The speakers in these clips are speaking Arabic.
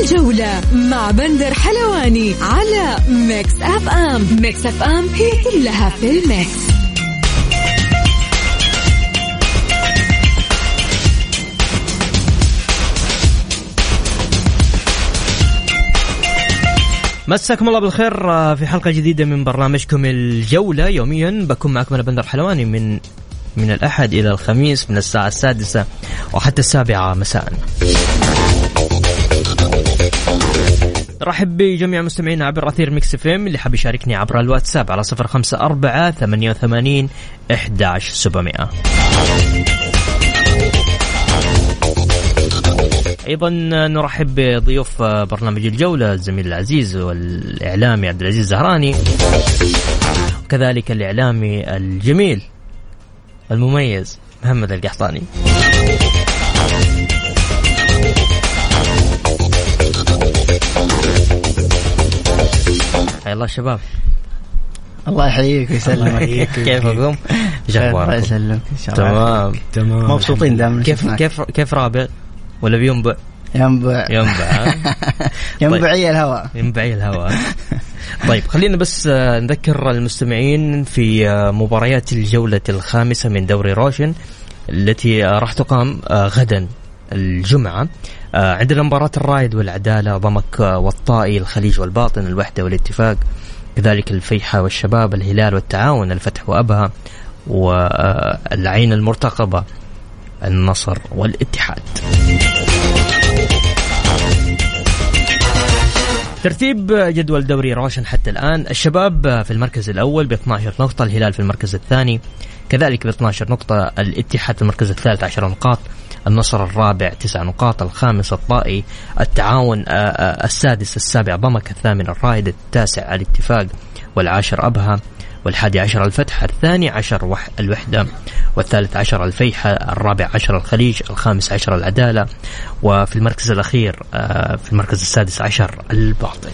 الجولة مع بندر حلواني على Mix FM. Mix F M هي كلها في ال mix. مساكم الله بالخير آه، في حلقة جديدة من برنامجكم الجولة. يوميا بكون معكم أنا بندر حلواني من من الأحد إلى الخميس من الساعة السادسة وحتى السابعة مساء. رحب بجميع المستمعين عبر أثير Mix FM اللي حاب يشاركني عبر الواتساب على صفر خمسة أربعة ثمانية وثمانين إحداش سبعمائة. أيضا نرحب بضيوف برنامج الجولة الزميل العزيز والإعلامي عبد العزيز الزهراني وكذلك الإعلامي الجميل المميز محمد القحطاني. الله شباب. الله يحييك ويسلمك. كيفكم؟ إيش الله أخباركم؟ يسلمك. إن شاء الله. تمام. تمام. مبسوطين دائما. كيف كيف كيف رابع؟ ولا بينبع؟ ينبع. ينبع ها؟ ينبعي الهواء. ينبعي الهواء. طيب خلينا بس آه، نذكر المستمعين في آه، مباريات الجولة الخامسة من دوري روشن التي آه، راح تقام غدا. الجمعة آه، عندنا مباراة الرايد والعدالة ضمك آه، والطائي الخليج والباطن الوحدة والاتفاق كذلك الفيحة والشباب الهلال والتعاون الفتح وأبها والعين المرتقبة النصر والاتحاد. ترتيب جدول دوري روشن حتى الآن. الشباب في المركز الأول ب 12 نقطة الهلال في المركز الثاني كذلك ب 12 نقطة الاتحاد في المركز الثالث 10 نقاط. النصر الرابع تسع نقاط الخامس الطائي التعاون آه، آه، السادس السابع ضمك الثامن الرائد التاسع الاتفاق والعاشر أبها والحادي عشر الفتح الثاني عشر وح الوحدة والثالث عشر الفيحة الرابع عشر الخليج الخامس عشر العدالة وفي المركز الأخير آه، في المركز السادس عشر الباطن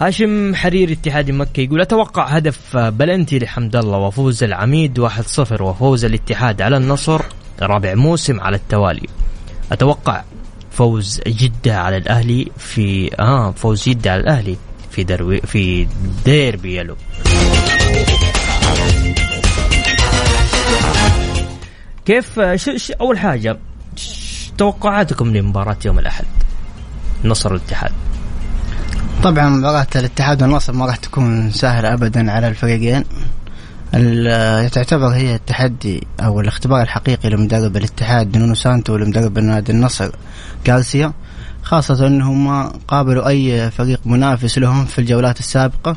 هاشم حرير اتحاد مكة يقول أتوقع هدف بلنتي لحمد الله وفوز العميد 1-0 وفوز الاتحاد على النصر رابع موسم على التوالي. أتوقع فوز جدة على الأهلي في آه فوز جدة على الأهلي في دروي في ديربي يلو. كيف ش... أول حاجة. توقعاتكم لمباراة يوم الأحد؟ النصر والاتحاد طبعا مباراة الاتحاد والنصر ما راح تكون سهلة ابدا على الفريقين. ال- تعتبر هي التحدي أو الاختبار الحقيقي لمدرب الاتحاد نونو سانتو ولمدرب نادي النصر غارسيا خاصة إنهم قابلوا أي فريق منافس لهم في الجولات السابقة.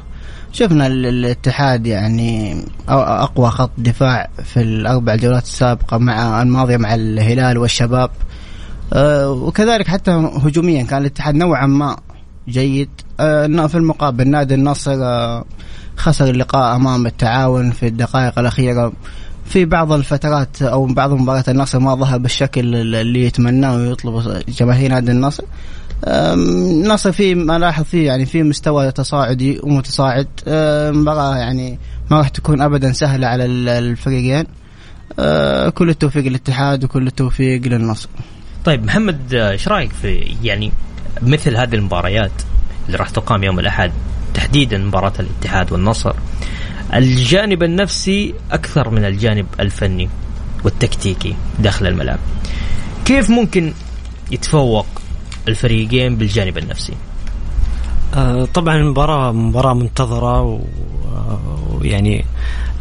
شفنا ال- الاتحاد يعني أقوى خط دفاع في الأربع جولات السابقة مع الماضية مع الهلال والشباب. أه، وكذلك حتى هجوميا كان الاتحاد نوعا ما جيد. إنه في المقابل نادي النصر أه، خسر اللقاء أمام التعاون في الدقائق الأخيرة. في بعض الفترات أو بعض مباريات النصر ما ظهر بالشكل اللي يتمناه ويطلب جماهير نادي النصر. النصر في ما لاحظ فيه يعني في مستوى تصاعدي ومتصاعد. مباراة يعني ما راح تكون ابدا سهلة على ال- الفريقين. أه، كل التوفيق للاتحاد وكل التوفيق للنصر. طيب محمد آه، إيش رأيك في يعني مثل هذه المباريات اللي راح تقام يوم الأحد تحديدا مباراة الاتحاد والنصر. الجانب النفسي أكثر من الجانب الفني والتكتيكي داخل الملعب. كيف ممكن يتفوق الفريقين بالجانب النفسي؟ آه، طبعا المباراة مباراة منتظرة ويعني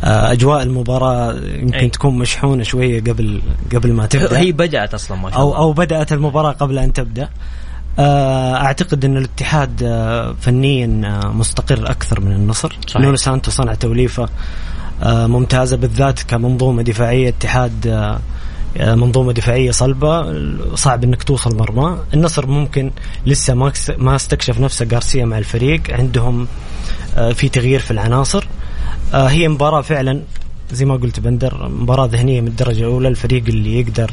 آه، أجواء المباراة يمكن أي. تكون مشحونة شوية قبل قبل ما تبدأ. هي بدأت أصلا ما شاء أو الله. أو بدأت المباراة قبل أن تبدأ. آه، أعتقد إن الاتحاد آه، فنيا آه، مستقر أكثر من النصر. صحيح. نونو سانتو صنع توليفة آه، ممتازة بالذات كمنظومة دفاعية. اتحاد آه، آه، منظومة دفاعية صلبة. صعب إنك توصل مرمى. النصر ممكن لسه ما ما استكشف نفسه غارسيا مع الفريق. عندهم آه، في تغيير في العناصر. آه، هي مباراة فعلا زي ما قلت بندر مباراة ذهنية من الدرجة الأولى. الفريق اللي يقدر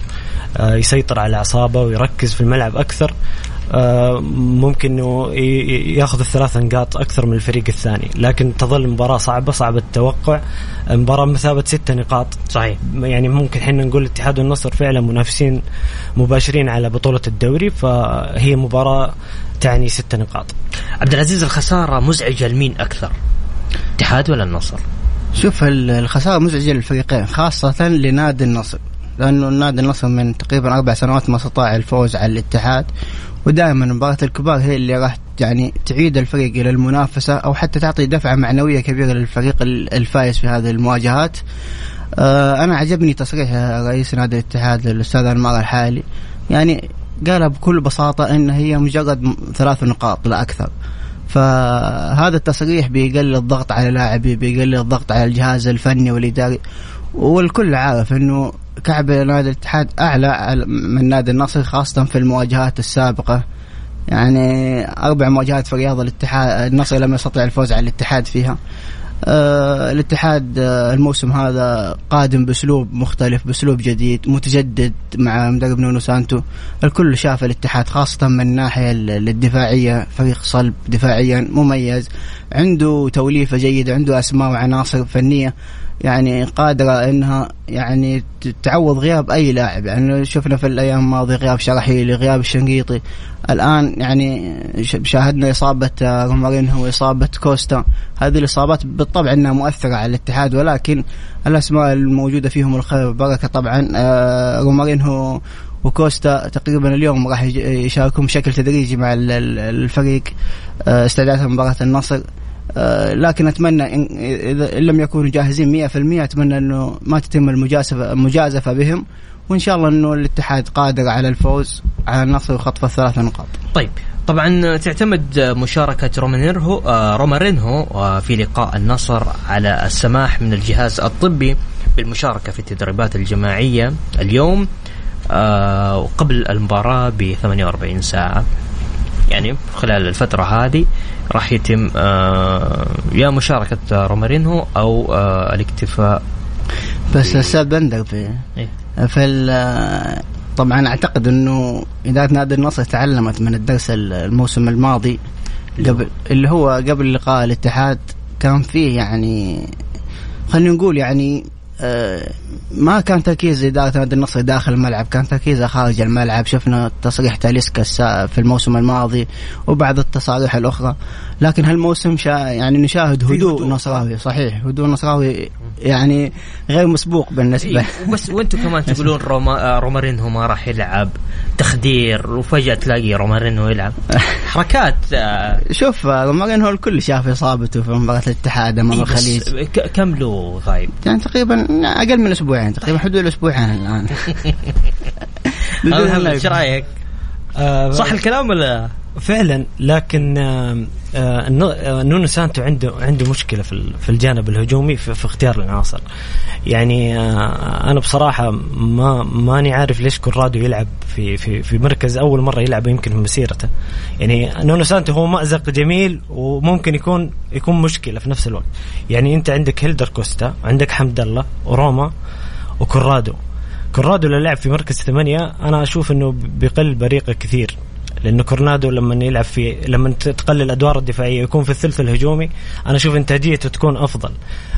آه، يسيطر على أعصابه ويركز في الملعب أكثر. آه، ممكن إنه ياخذ الثلاث نقاط أكثر من الفريق الثاني. لكن تظل المباراة صعبة صعبه التوقع. مباراه بمثابه ست نقاط. صحيح. يعني ممكن إحنا نقول الاتحاد والنصر فعلا منافسين مباشرين على بطولة الدوري فهي مباراة تعني ست نقاط. عبد العزيز الخسارة مزعجة لمين أكثر؟ اتحاد ولا النصر؟ شوف الخسارة مزعجة للفريقين خاصة لنادي النصر. لأنه نادي النصر من تقريبا أربع سنوات ما استطاع الفوز على الاتحاد ودائما مباراة الكبار هي اللي راح يعني تعيد الفريق إلى المنافسة أو حتى تعطي دفعة معنوية كبيرة للفريق الفائز في هذه المواجهات. آه أنا عجبني تصريح رئيس نادي الاتحاد الأستاذ أنمار الحالي يعني قالها بكل بساطة إن هي مجرد ثلاث نقاط لا أكثر. فهذا التصريح بيقلل الضغط على لاعبي بيقلل الضغط على الجهاز الفني والإداري والكل عارف إنه كعب نادي الاتحاد أعلى من نادي النصر خاصة في المواجهات السابقة. يعني أربع مواجهات في رياض الاتحاد النصر لم يستطع الفوز على الاتحاد فيها. آه الاتحاد آه الموسم هذا قادم بأسلوب مختلف بأسلوب جديد متجدد مع مدرب نونو سانتو. الكل شاف الاتحاد خاصة من الناحية الدفاعية فريق صلب دفاعيا مميز. عنده توليفة جيدة عنده أسماء وعناصر فنية يعني قادرة إنها يعني تعوض غياب أي لاعب. يعني شفنا في الأيام الماضية غياب شرحيلي غياب الشنقيطي الآن يعني شاهدنا إصابة رومارينهو واصابه كوستا. هذه الإصابات بالطبع إنها مؤثرة على الاتحاد ولكن الأسماء الموجودة فيهم الخير والبركة طبعا آه، رومارينهو وكوستا تقريبا اليوم راح يشاركون بشكل تدريجي مع الفريق آه، استعدادا لمباراة النصر. آه، لكن أتمنى إذا لم يكونوا جاهزين 100% أتمنى إنه ما تتم المجازفه المجازفة بهم. وإن شاء الله إنه الاتحاد قادر على الفوز على النصر وخطف الثلاث نقاط. طيب طبعا تعتمد مشاركة رومارينهو آه، رومارينهو في لقاء النصر على السماح من الجهاز الطبي بالمشاركة في التدريبات الجماعية اليوم. قبل المباراة ب 48 ساعة يعني خلال الفترة هذه راح يتم آه يا مشاركة رومارينهو أو آه الاكتفاء بس أستاذ بندر في إيه؟ في طبعا أعتقد إنه اداره نادي النصر تعلمت من الدرس الموسم الماضي قبل اللي هو قبل لقاء الاتحاد كان فيه يعني خلينا نقول يعني آه، ما كان تركيز إدارة نادي النصر داخل الملعب كان تركيزه خارج الملعب. شفنا تصريح تاليسكا في الموسم الماضي وبعض التصاريح الأخرى. لكن هالموسم شا يعني نشاهد هدوء نصراوي صحيح. هدوء نصراوي يعني غير مسبوق بالنسبة. إيه بس وأنتم كمان تقولون روما رومارينهو ما راح يلعب. تخدير وفجأة تلاقي رومارينهو يلعب. حركات آه. شوف رومارينهو الكل شاف إصابته في مباراة الاتحاد أمام إيه الخليج. كم له غايب؟ يعني تقريبا أقل من أسبوعين تقريبا حدود الأسبوعين الآن إيش رأيك؟ آه، صح الكلام ولا؟ فعلا لكن نونو سانتو عنده عنده مشكلة في في الجانب الهجومي في, في اختيار العناصر. يعني أنا بصراحة ما ماني عارف ليش كورونادو يلعب في في في مركز أول مرة يلعب يمكن في مسيرته. يعني نونو سانتو هو مأزق جميل وممكن يكون يكون مشكلة في نفس الوقت. يعني أنت عندك هيلدر كوستا عندك حمد الله وروما وكورونادو. كورونادو اللي لعب في مركز ثمانية أنا أشوف أنه بيقل بريقه كثير. لأنه كورونادو لما يلعب في لما تقلل الادوار الدفاعية يكون في الثلث الهجومي أنا أشوف إنتاجيته تكون أفضل.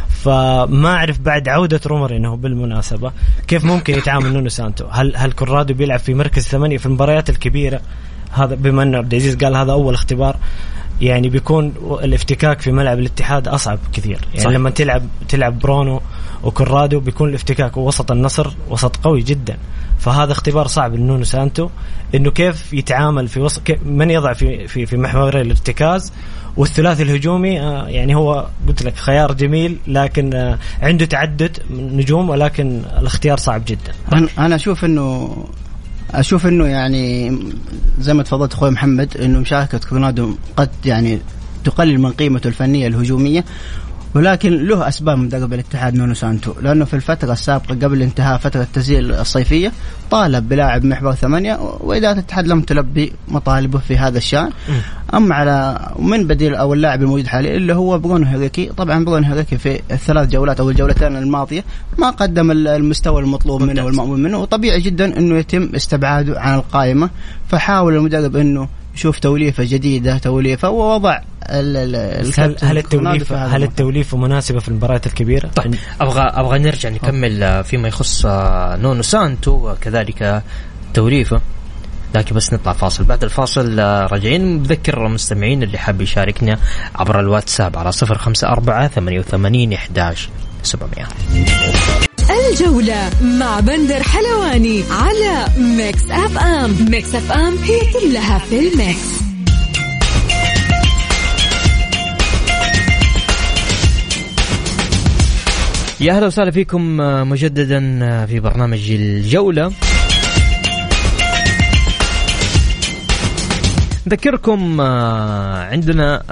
فما أعرف بعد عودة رومارينيو بالمناسبة كيف ممكن يتعامل نونو سانتو؟ هل هل كورونادو بيلعب في مركز ثمانية في المباريات الكبيرة؟ هذا بما انه عبد العزيز قال هذا أول اختبار يعني بيكون الافتكاك في ملعب الاتحاد أصعب كثير. يعني صح. لما تلعب تلعب برونو وكورونادو بيكون الافتكاك وسط النصر وسط قوي جدا. فهذا اختبار صعب لنونو سانتو إنه كيف يتعامل في وسط من يضع في في في محور الارتكاز؟ والثلاثي الهجومي آه، يعني هو قلت لك خيار جميل لكن آه، عنده تعدد نجوم ولكن الاختيار صعب جدا. أنا أشوف انه أشوف إنه يعني زي ما تفضلت أخوي محمد إنه مشاركة كورونادو قد يعني تقلل من قيمته الفنية الهجومية ولكن له أسباب مدرب الاتحاد نونو سانتو. لأنه في الفترة السابقة قبل انتهاء فترة التسجيل الصيفية طالب بلاعب محور ثمانية واداره الاتحاد لم تلبي مطالبه في هذا الشأن. أما على من بديل أو اللاعب الموجود حاليا اللي هو برونو هيريكي. طبعا برونو هيريكي في الثلاث جولات أو الجولتين الماضية ما قدم المستوى المطلوب منه والمأمول منه. وطبيعي جدا إنه يتم استبعاده عن القائمة. فحاول المدرب إنه شوف توليفة جديدة توليفة ووضع ال هل هل التوليفه هل التوليفة مناسبة في المباريات الكبيرة؟ طيب أبغى أبغى نرجع نكمل آه، فيما يخص آه، نونو سانتو وكذلك توليفة. لكن بس نطلع فاصل. بعد الفاصل آه، راجعين بذكر المستمعين اللي حاب يشاركنا عبر الواتساب على صفر خمسة أربعة ثمانية وثمانين إحداش سبعمية. الجولة مع بندر حلواني على Mix FM. Mix FM هي كلها في ال mix. يا أهلا وسهلا فيكم آه، مجددا آه، في برنامج الجولة. نذكركم آه، عندنا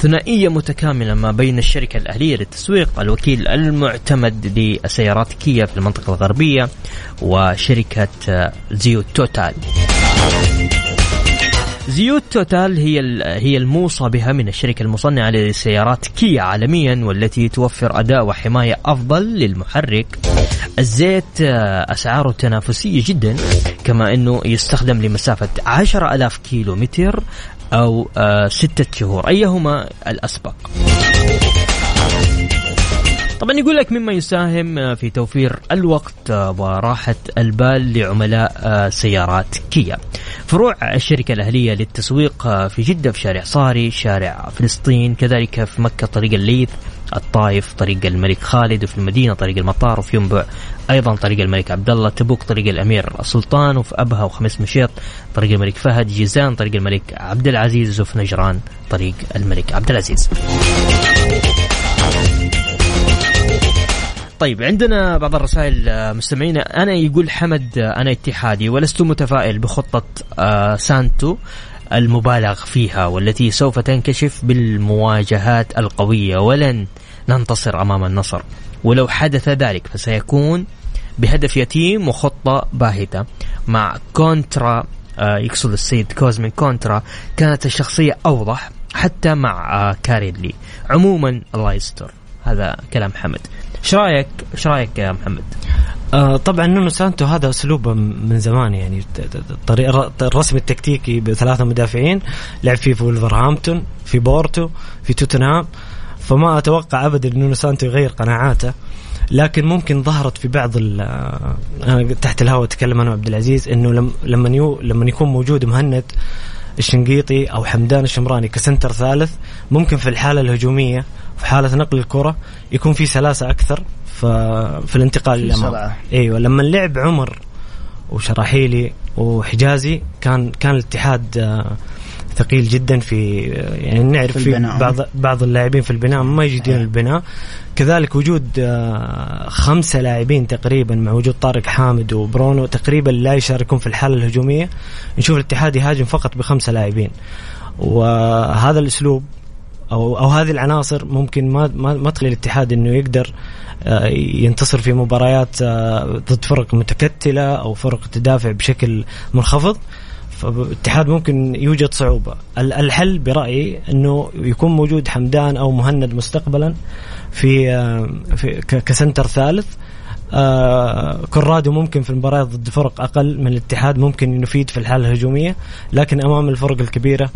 ثنائية متكاملة ما بين الشركة الأهلية للتسويق الوكيل المعتمد لسيارات كيا في المنطقة الغربية وشركة زيوت توتال. زيوت توتال هي هي الموصى بها من الشركة المصنعة لسيارات كيا عالميا والتي توفر أداء وحماية أفضل للمحرك. الزيت آه، أسعاره تنافسية جدا كما أنه يستخدم لمسافة عشر ألاف كيلو متر أو آه، ستة شهور. أيهما الأسبق؟ طبعا يقول لك مما يساهم آه، في توفير الوقت آه، وراحة البال لعملاء سيارات كيا. فروع الشركة الأهلية للتسويق في جدة في شارع صاري شارع فلسطين كذلك في مكة طريق الليث. الطائف طريق الملك خالد وفي المدينة طريق المطار وفي ينبع أيضا طريق الملك عبد الله تبوك طريق الأمير السلطان وفي أبها وخمس مشيط طريق الملك فهد جيزان طريق الملك عبد العزيز وفي نجران طريق الملك عبد العزيز. طيب عندنا بعض الرسائل آه، مستمعينا أنا يقول حمد آه، أنا اتحادي ولست متفائل بخطة آه، سانتو المبالغ فيها والتي سوف تنكشف بالمواجهات القوية ولن ننتصر أمام النصر. ولو حدث ذلك فسيكون بهدف يتيم وخطة باهتة. مع كونترا يقصد السيد كوزمين كونترا كانت الشخصية أوضح حتى مع كاريلي عموما الله يستر. هذا كلام حمد. إيش رأيك؟ إيش رأيك يا محمد؟ آه طبعا نونو سانتو هذا اسلوبه من زمان يعني طريقه الرسم التكتيكي بثلاثه مدافعين لعب فيه في ولفرهامبتون في بورتو في توتنهام. فما أتوقع ابدا إن نونو سانتو يغير قناعاته لكن ممكن ظهرت في بعض أنا تحت الهواء تكلم أنا وعبد العزيز إنه لما لما لما يكون موجود مهند الشنقيطي أو حمدان الشمراني ك center ثالث ممكن في الحالة الهجومية في حالة نقل الكرة يكون في سلاسة أكثر في الانتقال للامام أيوه لما لعب عمر وشراحيلي وحجازي كان كان الاتحاد آه، ثقيل جدا في يعني نعرف في, في بعض بعض اللاعبين في البناء ما يجدون البناء. كذلك وجود آه، خمسة لاعبين تقريبا مع وجود طارق حامد وبرونو تقريبا لا يشاركون في الحالة الهجومية. نشوف الاتحاد يهاجم فقط بخمسة لاعبين. وهذا الأسلوب أو أو هذه العناصر ممكن ما ما, ما تخلي الاتحاد إنه يقدر آه، ينتصر في مباريات آه، ضد فرق متكتلة أو فرق تدافع بشكل منخفض. فالاتحاد ممكن يوجد صعوبة. الحل برأيي أنه يكون موجود حمدان أو مهند مستقبلا في, آه، في ك center ثالث. آه كورونادو ممكن في المباريات ضد فرق أقل من الاتحاد ممكن يفيد في الحالة الهجومية لكن أمام الفرق الكبيرة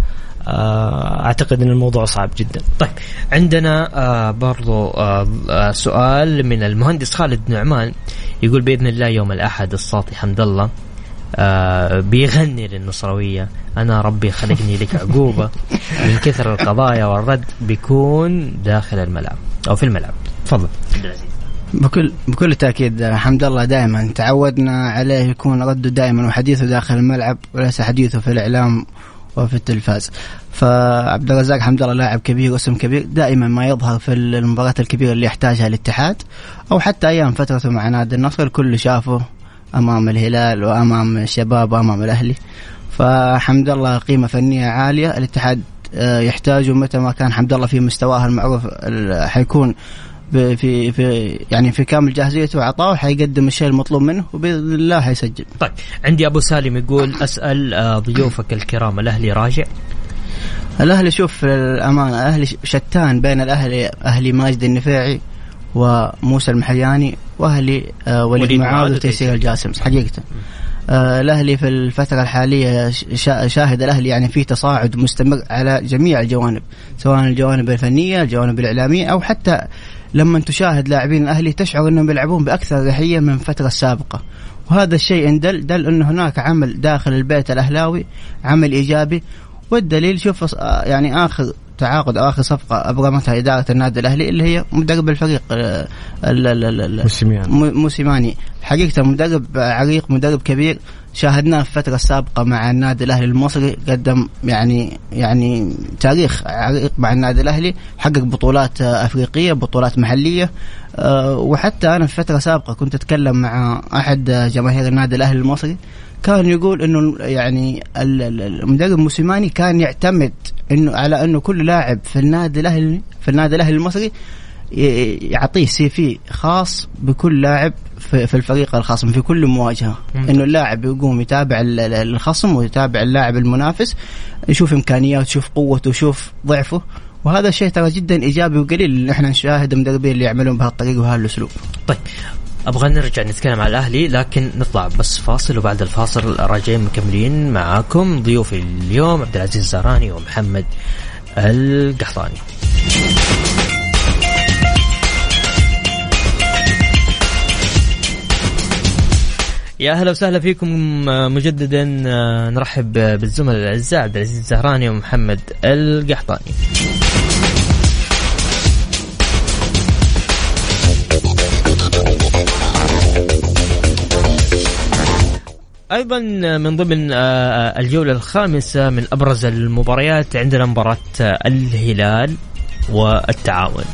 آه أعتقد إن الموضوع صعب جدا. طيب عندنا آه برضو آه, سؤال من المهندس خالد نعمان. يقول بإذن الله يوم الأحد الساطي حمد الله. آه بيغني للنصروية. أنا ربي خلقني لك عقوبة من كثر القضايا والرد بيكون داخل الملعب أو في الملعب. تفضل. بكل بكل تأكيد حمد الله دائما تعودنا عليه يكون رده دائما وحديثه داخل الملعب وليس حديثه في الإعلام وفي التلفاز. فعبد الرزاق حمد الله لاعب كبير واسم كبير دائما ما يظهر في المباريات الكبيرة اللي يحتاجها الاتحاد أو حتى أيام فترته مع نادي النصر الكل شافه أمام الهلال وأمام الشباب وأمام الأهلي فحمد الله قيمة فنية عالية الاتحاد آه، يحتاجه متى ما كان حمد الله في مستواه المعروف حيكون في في يعني في كامل جاهزيته وعطائه حيقدم الشيء المطلوب منه وبإذن الله حيسجل. طيب عندي أبو سالم يقول أسأل آه، ضيوفك الكرام الأهلي راجع؟ الأهلي شوف الامانه الأهلي شتان بين الأهلي أهلي ماجد النفيعي وموسى المحياني وأهلي آه، وليد معاذ وتيسير الجاسم. حقيقة. آه الأهلي في الفترة الحالية شاهد الأهلي يعني في تصاعد مستمر على جميع الجوانب سواء الجوانب الفنية الجوانب الإعلامية أو حتى لما تشاهد لاعبين الأهلي تشعر إنهم يلعبون بأكثر اريحيه من الفترة السابقة. وهذا الشيء ان دل دل انه هناك عمل داخل البيت الأهلاوي عمل إيجابي والدليل شوف آه، يعني آخر تعاقد آخر صفقة ابرمتها إدارة النادي الأهلي اللي هي مدرب الفريق آه، موسيماني. حقيقة مدرب عريق مدرب كبير. شاهدناه في الفترة السابقه مع النادي الأهلي المصري قدم يعني يعني تاريخ عريق مع النادي الأهلي. حقق بطولات أفريقية بطولات محلية. آه، وحتى أنا في فترة سابقة كنت أتكلم مع أحد جماهير النادي الأهلي المصري. كان يقول إنه يعني المدرب موسيماني كان يعتمد انه على إنه كل لاعب في النادي الاهلي في النادي الأهلي المصري يعطيه سي في خاص بكل لاعب في الفريق الخصم في كل مواجهة. إنه اللاعب يقوم يتابع الخصم ويتابع اللاعب المنافس يشوف إمكانياته يشوف قوته يشوف ضعفه. وهذا الشيء ترى جدا إيجابي وقليل ان إحنا نشاهد المدربين اللي يعملون بهالطريقه وهالأسلوب. طيب أبغى نرجع نتكلم على الأهلي لكن نطلع بس فاصل وبعد الفاصل راجعين مكملين معاكم ضيوفي اليوم عبد العزيز الزهراني ومحمد القحطاني. يا أهلا وسهلا فيكم مجددا نرحب بالزملاء الأعزاء عبد العزيز الزهراني ومحمد القحطاني. أيضا من ضمن آه، الجولة الخامسة من أبرز المباريات عندنا مباراة الهلال والتعاون.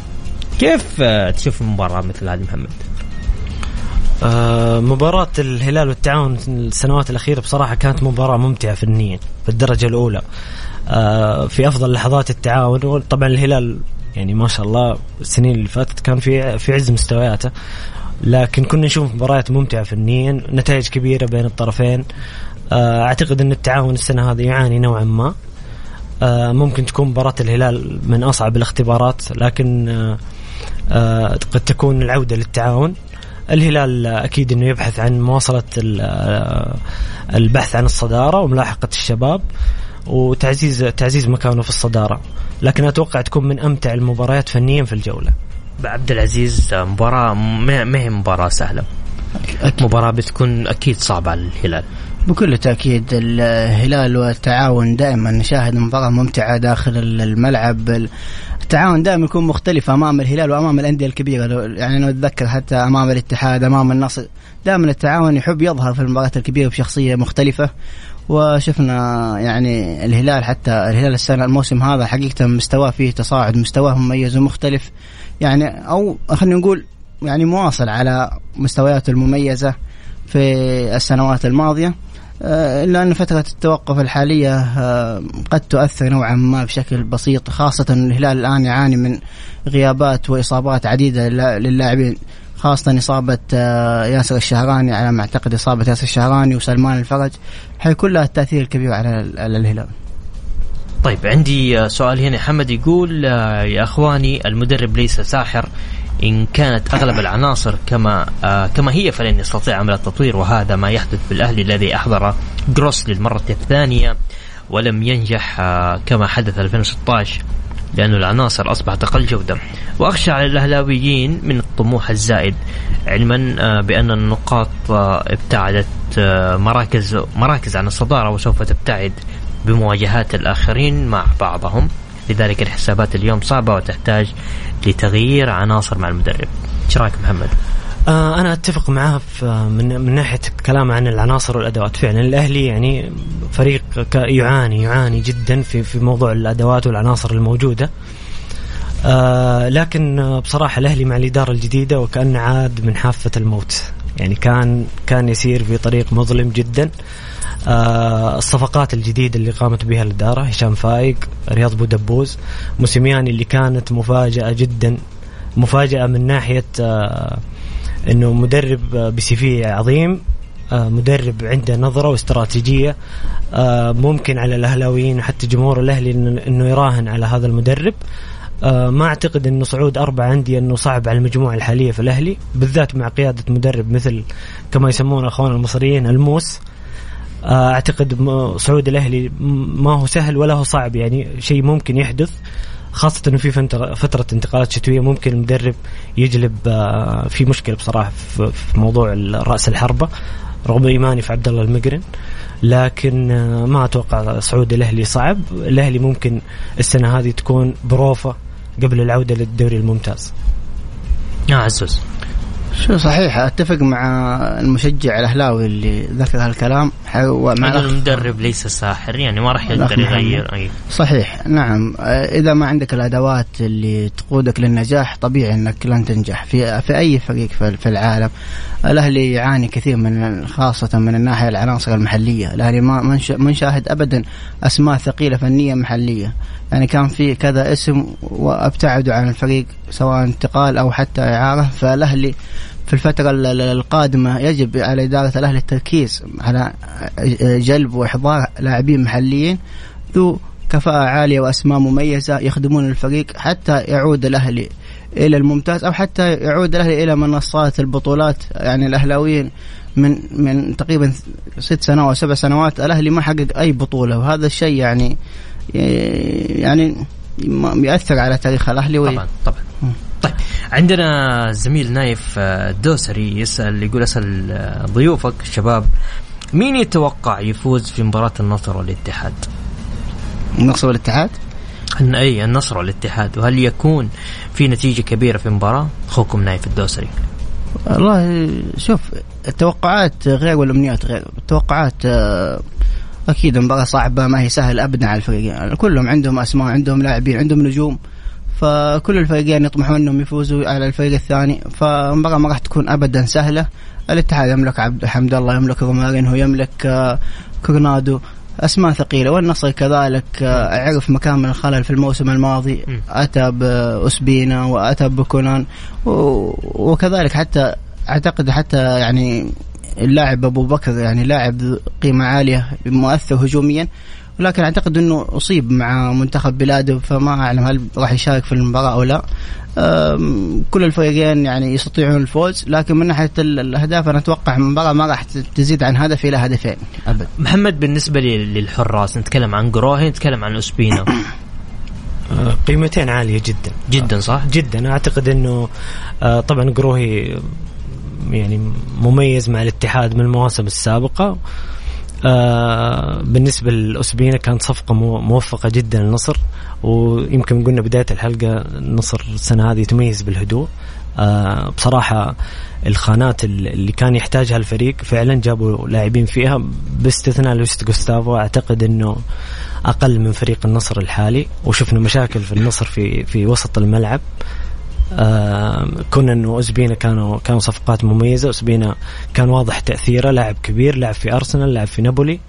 كيف آه، تشوف مباراة مثل هذه محمد؟ آه مباراة الهلال والتعاون السنوات الأخيرة بصراحة كانت مباراة ممتعة فنيا في الدرجة الأولى. آه في أفضل لحظات التعاون طبعا الهلال يعني ما شاء الله السنين اللي فاتت كان في في عز مستوياته. لكن كنا نشوف مباريات ممتعة فنيا نتائج كبيرة بين الطرفين. آه أعتقد أن التعاون السنة هذه يعاني نوعا ما. آه ممكن تكون مباراة الهلال من أصعب الاختبارات لكن آه قد تكون العودة للتعاون. الهلال أكيد أنه يبحث عن مواصلة البحث عن الصدارة وملاحقة الشباب وتعزيز تعزيز مكانه في الصدارة. لكن أتوقع تكون من أمتع المباريات فنيا في الجولة. عبد العزيز مباراة ما هي مباراة سهلة. أكيد. مباراة بتكون أكيد صعبة على الهلال. بكل تأكيد الهلال والتعاون دائما نشاهد مباراة ممتعة داخل الملعب. التعاون دائما يكون مختلف أمام الهلال وأمام الأندية الكبيرة. يعني أنا أتذكر حتى أمام الاتحاد أمام النصر دائما التعاون يحب يظهر في المباريات الكبيرة بشخصية مختلفة. وشفنا يعني الهلال حتى الهلال السنة الموسم هذا حقيقة مستواه فيه تصاعد مستواه مميز ومختلف. يعني أو خلينا نقول يعني مواصل على مستوياته المميزة في السنوات الماضية آه، إلا أن فترة التوقف الحالية آه، قد تؤثر نوعا ما بشكل بسيط خاصة الهلال الآن يعاني من غيابات وإصابات عديدة للاعبين خاصة إصابة آه، ياسر الشهراني على ما أعتقد إصابة ياسر الشهراني وسلمان الفرج حيكون لها التأثير الكبير على الهلال. طيب عندي سؤال هنا. حمد يقول يا أخواني المدرب ليس ساحر. إن كانت أغلب العناصر كما آه كما هي فلن يستطيع عمل التطوير وهذا ما يحدث بالأهلي الذي أحضر جروس للمرة الثانية ولم ينجح آه كما حدث 2016 لأن العناصر أصبحت أقل جودة. وأخشى على الأهلاويين من الطموح الزائد علما آه بأن النقاط آه ابتعدت آه مراكز مراكز عن الصدارة وسوف تبتعد. بمواجهات الآخرين مع بعضهم. لذلك الحسابات اليوم صعبة وتحتاج لتغيير عناصر مع المدرب. إيش رأيك محمد؟ آه أنا أتفق معاه في من من ناحية الكلام عن العناصر والأدوات. فعلا الأهلي يعني فريق يعاني يعاني جدا في في موضوع الأدوات والعناصر الموجودة. آه لكن بصراحة الأهلي مع الإدارة الجديدة وكأنه عاد من حافة الموت. يعني كان كان يسير في طريق مظلم جدا. آه الصفقات الجديدة اللي قامت بها الإدارة هشام فايق رياض بودبوز موسيمياني اللي كانت مفاجأة جدا مفاجأة من ناحية آه إنه مدرب بسي في عظيم آه مدرب عنده نظرة واستراتيجية آه ممكن على الأهلاويين وحتى جمهور الأهلي إنه يراهن على هذا المدرب. آه ما أعتقد إنه صعود أربع عندي إنه صعب على المجموعة الحالية في الأهلي بالذات مع قيادة مدرب مثل كما يسمونه اخواننا المصريين الموس. آه، أعتقد صعود الأهلي ما هو سهل ولا هو صعب يعني شيء ممكن يحدث خاصة إنه في فترة انتقالات شتوية ممكن المدرب يجلب آه، في مشكلة بصراحة في موضوع رأس الحربة رغم ايماني في عبد الله المقرن. لكن آه، ما أتوقع صعود الأهلي صعب. الأهلي ممكن السنة هذه تكون بروفة قبل العودة للدوري الممتاز. يا عزوز. شو صحيح أتفق مع المشجع الأهلاوي اللي ذكر هالكلام. مع المدرب ليس ساحر يعني ما راح يقدر يغير أي. صحيح نعم. إذا ما عندك الأدوات اللي تقودك للنجاح طبيعي إنك لن تنجح. في في أي فريق في العالم الأهلي يعاني كثير من خاصة من الناحية العناصر المحلية. الأهلي ما ما نشاهد ابدا أسماء ثقيلة فنية محلية. يعني كان في كذا اسم وأبتعدوا عن الفريق سواء انتقال أو حتى إعارة فالأهلي في الفترة القادمة يجب على إدارة الأهلي التركيز على جلب وإحضار لاعبين محليين ذو كفاءة عالية وأسماء مميزة يخدمون الفريق حتى يعود الأهلي إلى الممتاز أو حتى يعود الأهلي إلى منصات البطولات. يعني الأهلاويين من من تقريبا ست سنوات سبع سنوات الأهلي ما حقق أي بطولة وهذا الشيء يعني يعني يؤثر على تاريخ الأهلي طبعا طبعا طيب عندنا زميل نايف الدوسري آه، يسأل يقول أسأل آه، ضيوفك الشباب مين يتوقع يفوز في مباراة النصر والاتحاد؟ النصر والاتحاد؟ أي النصر والاتحاد وهل يكون في نتيجة كبيرة في المباراة؟ أخوكم نايف الدوسري. والله شوف التوقعات غير والأمنيات غير، التوقعات آه، أكيد المباراه صعبه ما هي سهله أبدا على الفريقين كلهم عندهم أسماء عندهم لاعبين عندهم نجوم. فكل الفريقين يطمحون إنهم يفوزوا على الفريق الثاني. فالمباراة ما راح تكون أبدا سهلة. الاتحاد يملك عبد الحمد الله يملك رومارينهو يملك آه، كورنادو. أسماء ثقيلة. والنصر كذلك آه، عرف مكان من الخلل في الموسم الماضي. أتى باسبينا وأتى بكونان. وكذلك حتى أعتقد حتى يعني اللاعب أبو بكر يعني لاعب قيمة عالية مؤثر هجوميا ولكن أعتقد إنه أصيب مع منتخب بلاده فما أعلم هل راح يشارك في المباراة أو لا. كل الفريقين يعني يستطيعون الفوز لكن من ناحية الأهداف أنا أتوقع المباراة ما راح تزيد عن هدف إلى هدفين. أبد. محمد بالنسبة للحراس نتكلم عن قروهي نتكلم عن اسبينا آه، قيمتين عالية جدا. جدا صح؟ جدا. أعتقد إنه آه، طبعا قروهي يعني مميز مع الاتحاد من المواسم السابقة. آه بالنسبة لأسبينا كانت صفقة موفقة جدا للنصر ويمكن قلنا بداية الحلقة النصر السنة هذه يتميز بالهدوء. آه بصراحة الخانات اللي كان يحتاجها الفريق فعلا جابوا لاعبين فيها باستثناء لويست جوستافو أعتقد إنه أقل من فريق النصر الحالي وشفنا مشاكل في النصر في في وسط الملعب. كنا إنه أسبينا كانوا كانوا صفقات مميزة أسبينا كان واضح تأثيره لاعب كبير لعب في أرسنال لعب في نابولي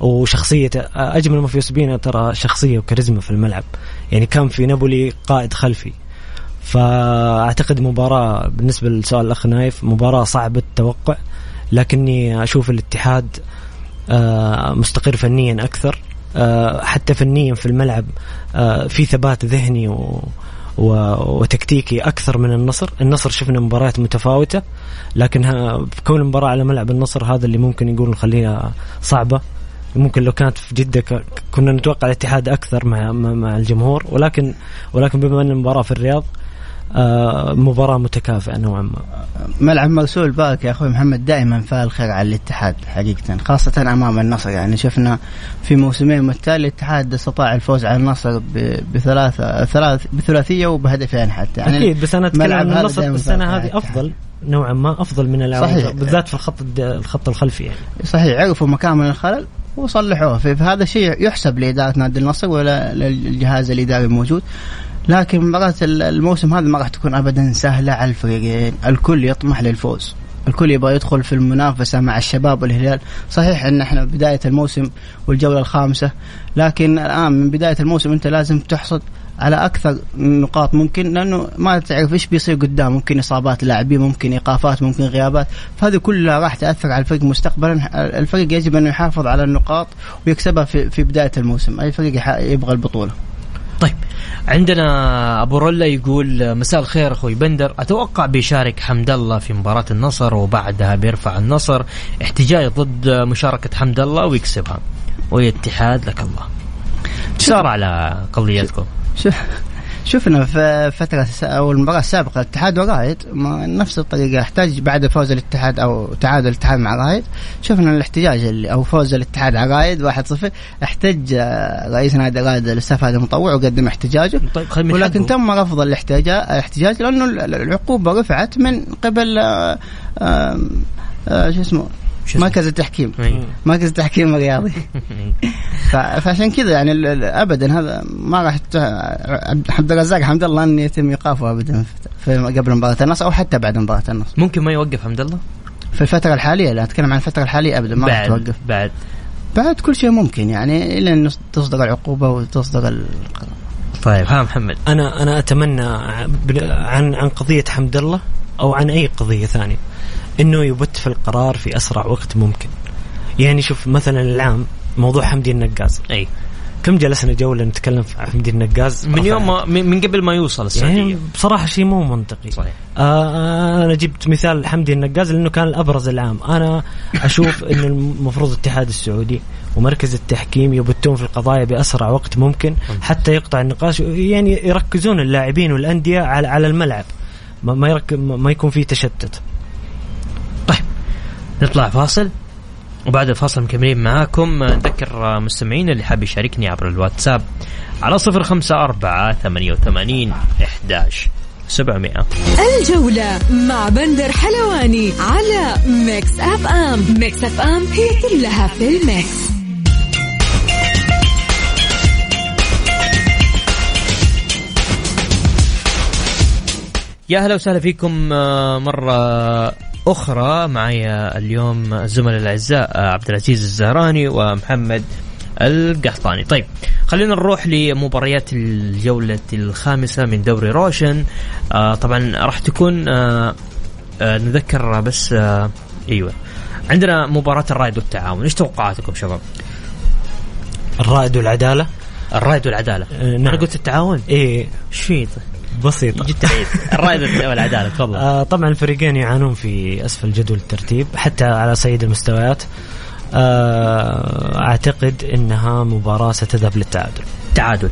وشخصية أجمل ما في أسبينا ترى شخصية وكاريزما في الملعب. يعني كان في نابولي قائد خلفي. فأعتقد مباراة بالنسبة لسؤال الأخ نايف مباراة صعبة التوقع لكني أشوف الاتحاد آه، مستقر فنيا أكثر. آه، حتى فنيا في الملعب آه، في ثبات ذهني و وتكتيكي أكثر من النصر، النصر شفنا مباريات متفاوتة لكن كون المباراة على ملعب النصر هذا اللي ممكن يقول نخليها صعبة. ممكن لو كانت في جدة كنا نتوقع الاتحاد أكثر مع مع الجمهور ولكن ولكن بما أن المباراة في الرياض مباراة متكافئة نوعا ما. ملعب مرسول بارك يا أخوي محمد دائما فال خير على الاتحاد حقيقة خاصة أمام النصر. يعني شفنا في موسمين متتالي الاتحاد استطاع الفوز على النصر بثلاثة ثلاث بثلاثية وبهدفين حتى. يعني أكيد بس أنا أتكلم عن النصر السنة هذه أفضل نوعا ما أفضل من صحيح. بالذات في الخط الخط الخلفي يعني. صحيح عرفوا مكان من الخلل وصلحوه. فهذا الشيء يحسب لإدارة نادي النصر ولا للجهاز الإداري الموجود. لكن مباراة الموسم هذا ما راح تكون ابدا سهلة. على الفريقين، الكل يطمح للفوز، الكل يبغى يدخل في المنافسة مع الشباب والهلال، صحيح إن إحنا بداية الموسم والجولة الخامسة، لكن الآن من بداية الموسم أنت لازم تحصد على أكثر نقاط. ممكن لأنه ما تعرف إيش بيصير قدام. ممكن إصابات لاعبين ممكن إيقافات ممكن غيابات. فهذه كلها راح تأثر على الفريق مستقبلا. الفريق يجب انه يحافظ على النقاط ويكسبها في في بداية الموسم. أي فريق يبغى البطولة. طيب عندنا أبو رولا يقول مساء الخير أخوي بندر. أتوقع بيشارك حمد الله في مباراة النصر وبعدها بيرفع النصر. احتجاج ضد مشاركة حمد الله ويكسبها. واتحاد لك الله. شار على قضيتكم؟ شفنا في فترة أو المباراة السابقة الاتحاد ورايد نفس الطريقة احتاج بعد فوز الاتحاد أو تعادل الاتحاد مع رايد. شفنا الاحتجاج اللي أو فوز الاتحاد على رايد 1-0 احتج آه، رئيس نادي رايد الأستاذ المطوع وقدم احتجاجه. طيب ولكن تم رفض الاحتجاج لأنه العقوبة رفعت من قبل آه، آه، شو اسمه مركز التحكيم. إيه. مركز التحكيم الرياضي. فعشان كذا يعني ابدا هذا ما راح عبد الرزاق حمد الله إن يتم إيقافه ابدا في قبل مباراة النصر أو حتى بعد مباراة النصر. ممكن ما يوقف حمد الله؟ في الفترة الحالية لا أتكلم عن الفترة الحالية ابدا ما راح توقف. بعد. بعد كل شيء ممكن يعني إلى ان تصدر العقوبة وتصدر القرار طيب ها محمد. أنا أنا أتمنى عن عن قضية حمد الله. أو عن أي قضية ثانية. إنه يبت في القرار في أسرع وقت ممكن. يعني شوف مثلا العام موضوع حمدي النقاز. أي. كم جلسنا جوله نتكلم في حمدي النقاز؟ من يوم ما من قبل ما يوصل السعودية. يعني بصراحة شيء مو منطقي. صحيح. آه أنا جبت مثال حمدي النقاز لأنه كان الأبرز العام. أنا أشوف إنه المفروض الاتحاد السعودي ومركز التحكيم يبتون في القضايا بأسرع وقت ممكن. حتى يقطع النقاش. يعني يركزون اللاعبين والأندية على على الملعب. ما يركب ما يكون في تشتت. نطلع فاصل وبعد الفاصل مكملين معاكم. نذكر مستمعين اللي حاب يشاركني عبر الواتساب على صفر خمسة أربعة ثمانية وثمانين إحداش سبعمائة. الجولة مع بندر حلواني على Mix FM. Mix FM هي كلها في ال mix. يا أهلا وسهلا فيكم آه، مرة أخرى. معي اليوم الزملاء الأعزاء عبد العزيز الزهراني ومحمد القحطاني. طيب خلينا نروح لمباريات الجولة الخامسة من دوري روشن. آه طبعا راح تكون آه آه نذكر بس آه إيوه عندنا مباراة الرائد والتعاون. إيش توقعاتكم شباب؟ الرائد والعدالة؟ الرائد والعدالة. آه نعم. أنا قلت التعاون؟ إيه إيش في بسيطة. جبت العيد الرائد والعدالة تفضل. آه طبعا الفريقين يعانون في أسفل جدول الترتيب حتى على صعيد المستويات. آه أعتقد إنها مباراة ستذهب للتعادل. تعادل.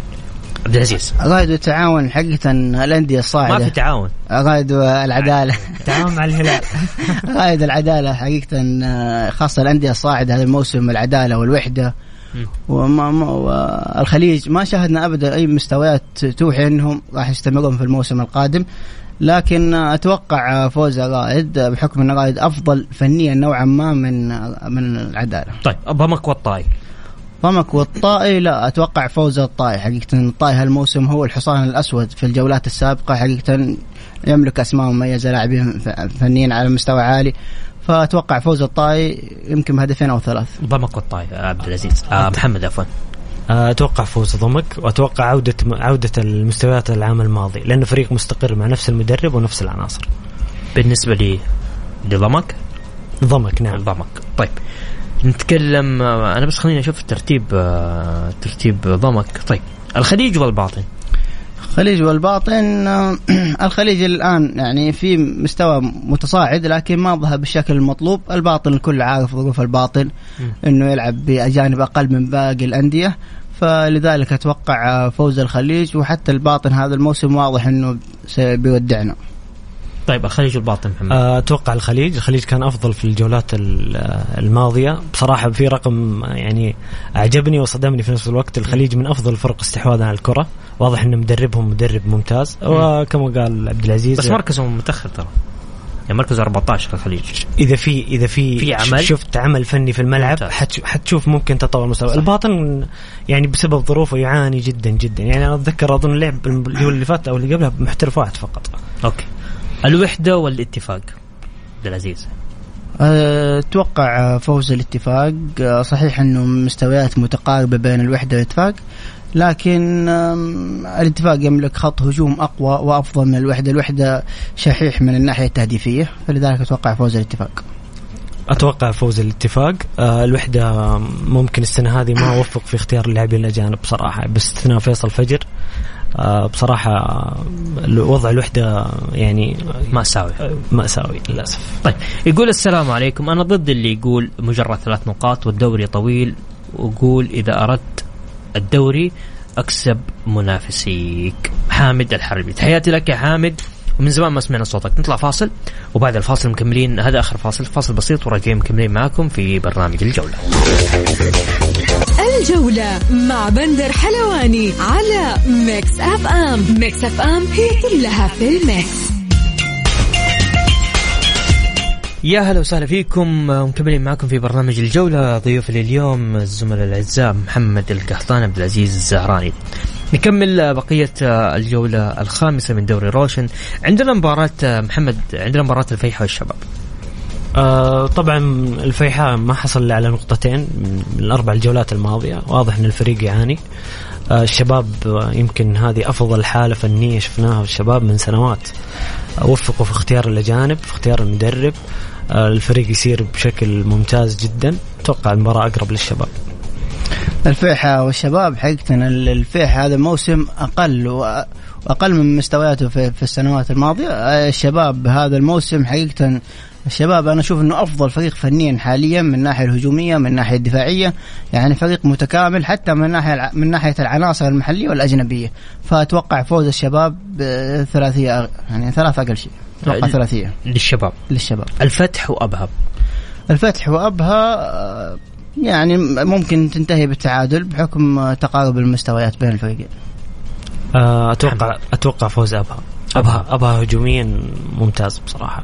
عبد العزيز. الرائد والتعاون حقيقة الأندية الصاعدة. ما في تعاون. الرائد والعدالة تعاون مع الهلال. الرائد العدالة حقيقة آه، خاصة الأندية الصاعدة هذا الموسم العدالة والوحدة. وما ما والخليج ما شاهدنا أبدا أي مستويات توحي إنهم راح يستمرون في الموسم القادم لكن أتوقع فوز الرائد بحكم إن الرائد أفضل فنيا نوعا ما من من العدالة. طيب ضمك والطائي. ضمك والطائي لا أتوقع فوز الطائي حقيقه الطائي هالموسم هو الحصان الأسود في الجولات السابقة حقيقه يملك أسماء مميزة لاعبين فنيين على مستوى عالي فأتوقع فوز الطاي يمكن بهدفين أو ثلاث. ضمك والطاي عبد العزيز. آه محمد عفوا. آه، أتوقع فوز ضمك وأتوقع عودة عودة المستويات العام الماضي لأنه فريق مستقر مع نفس المدرب ونفس العناصر. بالنسبة لي لضمك؟ ضمك نعم. ضمك. طيب نتكلم آه، أنا بس خليني أشوف ترتيب آه، ترتيب ضمك. طيب الخليج والباطن. الخليج والباطن الخليج الآن يعني في مستوى متصاعد لكن ما ظهر بالشكل المطلوب. الباطن الكل عارف ظروف الباطن إنه يلعب بأجانب أقل من باقي الأندية. فلذلك أتوقع فوز الخليج وحتى الباطن هذا الموسم واضح إنه سيودعنا. طيب الخليج والباطن محمد آه، أتوقع الخليج. الخليج كان أفضل في الجولات الماضية. بصراحة في رقم يعني أعجبني وصدمني في نفس الوقت. الخليج من أفضل الفرق استحواذا على الكرة. واضح ان مدربهم مدرب ممتاز. وكما قال عبد العزيز بس مركزهم متأخر ترى. يعني مركز 14 في الخليج. إذا في إذا في في عمل؟ شفت عمل فني في الملعب حتشوف ممكن تطور مستوى. الباطن يعني بسبب ظروفه يعاني جدا جدا. يعني أنا أتذكر أظن لعب الجوله اللي فاتت أو اللي قبلها محترف واحد فقط. أوكي. الوحدة والاتفاق. عبد العزيز. أتوقع فوز الاتفاق. صحيح إنه مستويات متقاربة بين الوحدة والاتفاق لكن الاتفاق يملك خط هجوم أقوى وأفضل من الوحدة، الوحدة شحيح من الناحية التهديفية فلذلك أتوقع فوز الاتفاق. أتوقع فوز الاتفاق. آه الوحدة ممكن السنة هذه ما وفق في اختيار اللاعبين الأجانب بصراحة باستثناء فيصل فجر. آه، بصراحة وضع الوحدة يعني مأساوي مأساوي للأسف. طيب يقول السلام عليكم. أنا ضد اللي يقول مجرد ثلاث نقاط والدوري طويل وقول إذا أردت الدوري أكسب منافسيك. حامد الحربي. تحياتي لك يا حامد. ومن زمان ما سمعنا صوتك. نطلع فاصل وبعد الفاصل مكملين. هذا آخر فاصل. فاصل بسيط وراجعين مكملين معاكم في برنامج الجولة. الجولة مع بندر حلواني على Mix FM. Mix FM هي كلها في ال mix. يا هلا وسهلا فيكم مكملين معكم في برنامج الجولة ضيوف اليوم الزملاء الأعزاء محمد القحطان عبد العزيز الزهراني. نكمل بقية الجولة الخامسة من دوري روشن. عندنا مباراة محمد عندنا مباراة الفيحة والشباب. آه طبعا الفيحاء ما حصل على نقطتين من الأربع الجولات الماضية. واضح إن الفريق يعاني. آه الشباب يمكن هذه أفضل حالة فنية شفناها في الشباب من سنوات. آه وفقوا في اختيار الأجانب في اختيار المدرب. آه الفريق يسير بشكل ممتاز جدا. أتوقع المباراة أقرب للشباب. الفيحة والشباب حقيقة الفيحة هذا الموسم أقل وأقل من مستوياته في, في السنوات الماضية. الشباب هذا الموسم حقيقة الشباب أنا أشوف إنه أفضل فريق فنيا حاليا من الناحية الهجومية من الناحية الدفاعية. يعني فريق متكامل حتى من ناحية من ناحية العناصر المحلية والأجنبية. فأتوقع فوز الشباب بثلاثيه يعني ثلاث أقل شيء. أتوقع ثلاثية. للشباب. للشباب. الفتح وابها الفتح وابها يعني ممكن تنتهي بالتعادل بحكم تقارب المستويات بين الفريقين. آه، أتوقع أتوقع فوز أبها. ابها أبها. هجوميا ممتاز بصراحة.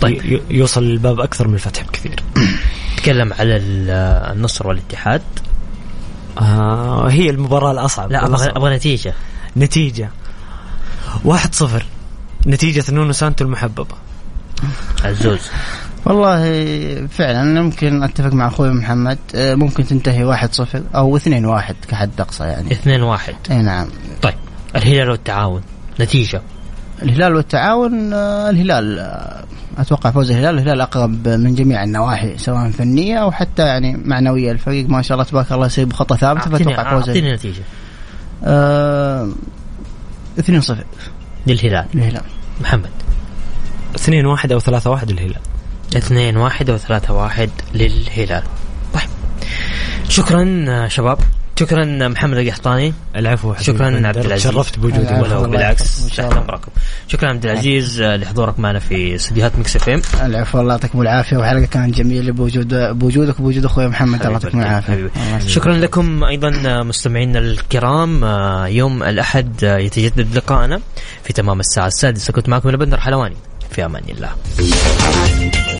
طيب. يوصل للباب أكثر من الفتح بكثير. تكلم على النصر والاتحاد. آه هي المباراة الأصعب. لا أبغى أبغى نتيجة. نتيجة. واحد صفر. نتيجة نونو سانتو المحببة. عزوز. والله فعلا ممكن أتفق مع أخوي محمد. آه، ممكن تنتهي واحد صفر أو اثنين واحد كحد أقصى يعني. اثنين واحد. إي نعم. طيب الهلال والتعاون نتيجة. الهلال والتعاون آه، الهلال آه، أتوقع فوز الهلال. الهلال أقرب من جميع النواحي سواء فنية أو حتى يعني معنوية. الفريق ما شاء الله تبارك الله يسير بخطة ثابتة فأتوقع فوز أعطيني نتيجة. آه 2 0 للهلال. للهلال. محمد. 2 1 أو 3 1 للهلال. 2 1 أو 3 1 للهلال. طيب. شكرا شباب. شكرا محمد القحطاني. العفو شكرا عبد العزيز. شرفت بوجودك ولو بالعكس. تحت امركم شكرا. عبد العزيز لحضورك معنا في استديوهات Mix FM. العفو الله يعطيكم العافية. وحلقة كانت جميلة. بوجود بوجودك وبوجود أخوي محمد الله يعطيكم العافية. شكرا لكم أيضا مستمعينا الكرام. يوم الأحد يتجدد لقائنا في تمام الساعة السادسة. كنت معكم لبندر حلواني في أمان الله.